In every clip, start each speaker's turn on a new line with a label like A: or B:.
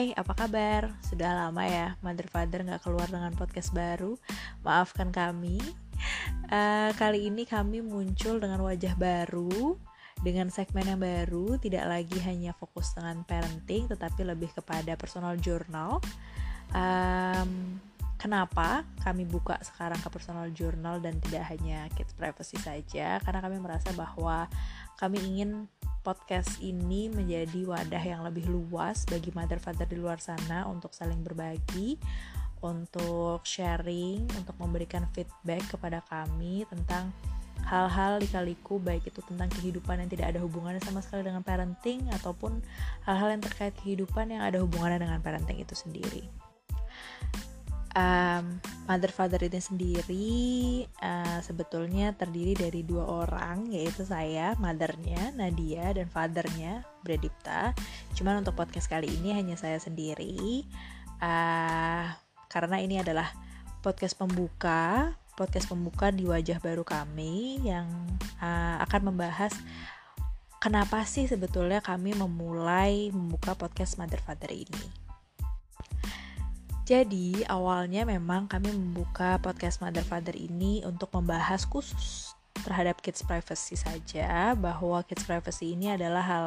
A: Hai, apa kabar? Sudah lama ya Mother Father nggak keluar dengan podcast baru. Maafkan kami. Uh, Kali ini kami muncul dengan wajah baru Dengan segmen yang baru Tidak lagi hanya fokus dengan parenting Tetapi lebih kepada personal journal. Um, Kenapa kami buka sekarang ke personal journal Dan tidak hanya kids privacy saja? Karena kami merasa bahwa kami ingin podcast ini menjadi wadah yang lebih luas bagi mother-father di luar sana untuk saling berbagi, untuk sharing, untuk memberikan feedback kepada kami tentang hal-hal dikaliku baik itu tentang kehidupan yang tidak ada hubungannya sama sekali dengan parenting ataupun hal-hal yang terkait kehidupan yang ada hubungannya dengan parenting itu sendiri um, mother father ini sendiri uh, sebetulnya terdiri dari dua orang yaitu saya mothernya Nadia dan fathernya Bradipta. Cuman untuk podcast kali ini hanya saya sendiri. Uh, karena ini adalah podcast pembuka podcast pembuka di wajah baru kami yang uh, akan membahas kenapa sih sebetulnya kami memulai membuka podcast mother father ini jadi awalnya memang kami membuka podcast Mother Father ini untuk membahas khusus terhadap kids privacy saja bahwa kids privacy ini adalah hal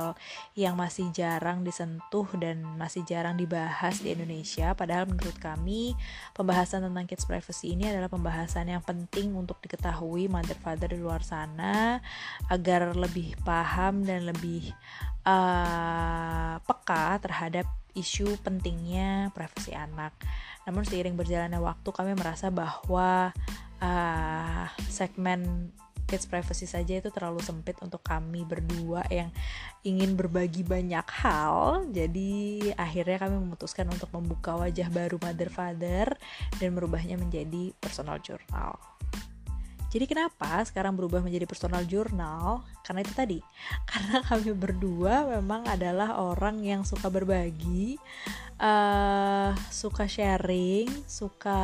A: yang masih jarang disentuh dan masih jarang dibahas di Indonesia. Padahal menurut kami pembahasan tentang kids privacy ini adalah pembahasan yang penting untuk diketahui mother father di luar sana agar lebih paham dan lebih uh, peka terhadap isu pentingnya privasi anak. Namun seiring berjalannya waktu kami merasa bahwa uh, segmen kids privacy saja itu terlalu sempit untuk kami berdua yang ingin berbagi banyak hal. Jadi akhirnya kami memutuskan untuk membuka wajah baru mother father dan merubahnya menjadi personal journal. Jadi kenapa sekarang berubah menjadi personal journal? Karena itu tadi, karena kami berdua memang adalah orang yang suka berbagi, uh, suka sharing, suka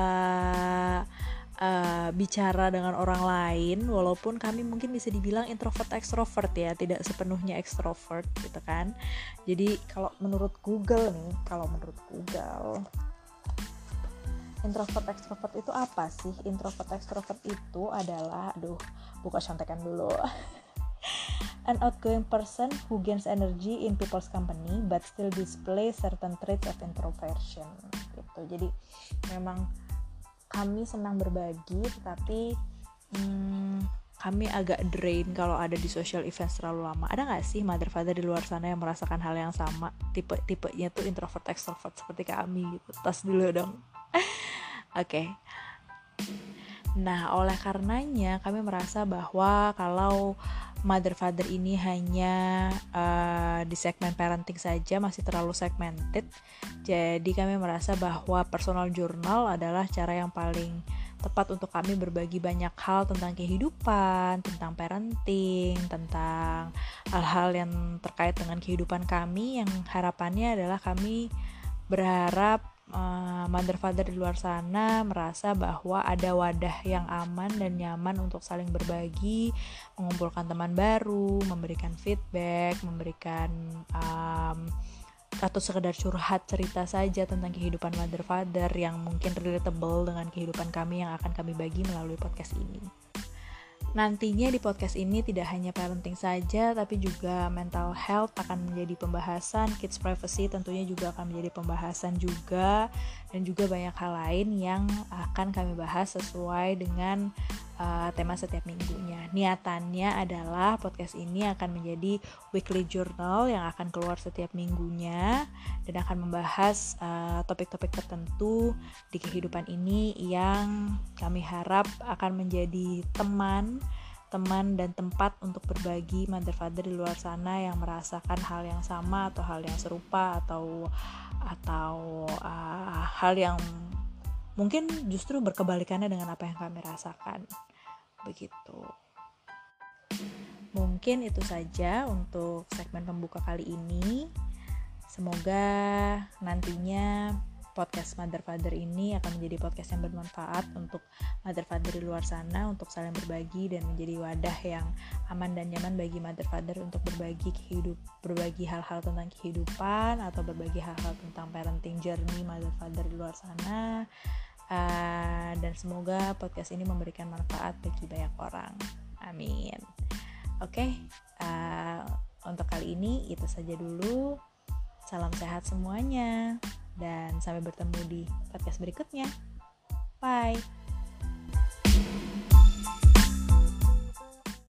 A: uh, bicara dengan orang lain, walaupun kami mungkin bisa dibilang introvert extrovert ya, tidak sepenuhnya extrovert gitu kan. Jadi kalau menurut Google nih, kalau menurut Google introvert extrovert itu apa sih introvert extrovert itu adalah aduh buka contekan dulu an outgoing person who gains energy in people's company but still display certain traits of introversion gitu jadi memang kami senang berbagi tetapi hmm, kami agak drain kalau ada di social events terlalu lama. Ada nggak sih mother father di luar sana yang merasakan hal yang sama? Tipe tipenya tuh introvert extrovert seperti kami gitu. Tas dulu dong. Oke. Okay. Nah, oleh karenanya kami merasa bahwa kalau mother father ini hanya uh, di segmen parenting saja masih terlalu segmented. Jadi kami merasa bahwa personal journal adalah cara yang paling tepat untuk kami berbagi banyak hal tentang kehidupan, tentang parenting, tentang hal-hal yang terkait dengan kehidupan kami yang harapannya adalah kami berharap uh, mother father di luar sana merasa bahwa ada wadah yang aman dan nyaman untuk saling berbagi, mengumpulkan teman baru, memberikan feedback, memberikan um, atau sekedar curhat cerita saja tentang kehidupan mother father yang mungkin relatable dengan kehidupan kami yang akan kami bagi melalui podcast ini. Nantinya di podcast ini tidak hanya parenting saja, tapi juga mental health akan menjadi pembahasan, kids privacy tentunya juga akan menjadi pembahasan juga, dan juga banyak hal lain yang akan kami bahas sesuai dengan uh, tema setiap minggunya. Niatannya adalah podcast ini akan menjadi weekly journal yang akan keluar setiap minggunya dan akan membahas uh, topik-topik uh, tertentu di kehidupan ini yang kami harap akan menjadi teman teman dan tempat untuk berbagi mother father di luar sana yang merasakan hal yang sama atau hal yang serupa atau atau uh, hal yang mungkin justru berkebalikannya dengan apa yang kami rasakan. Begitu mungkin itu saja untuk segmen pembuka kali ini. Semoga nantinya podcast Mother Father ini akan menjadi podcast yang bermanfaat untuk Mother Father di luar sana untuk saling berbagi dan menjadi wadah yang aman dan nyaman bagi Mother Father untuk berbagi kehidup berbagi hal-hal tentang kehidupan atau berbagi hal-hal tentang parenting journey Mother Father di luar sana. Uh, dan semoga podcast ini memberikan manfaat bagi banyak orang. Amin oke okay, uh, untuk kali ini itu saja dulu salam sehat semuanya dan sampai bertemu di podcast berikutnya. Bye.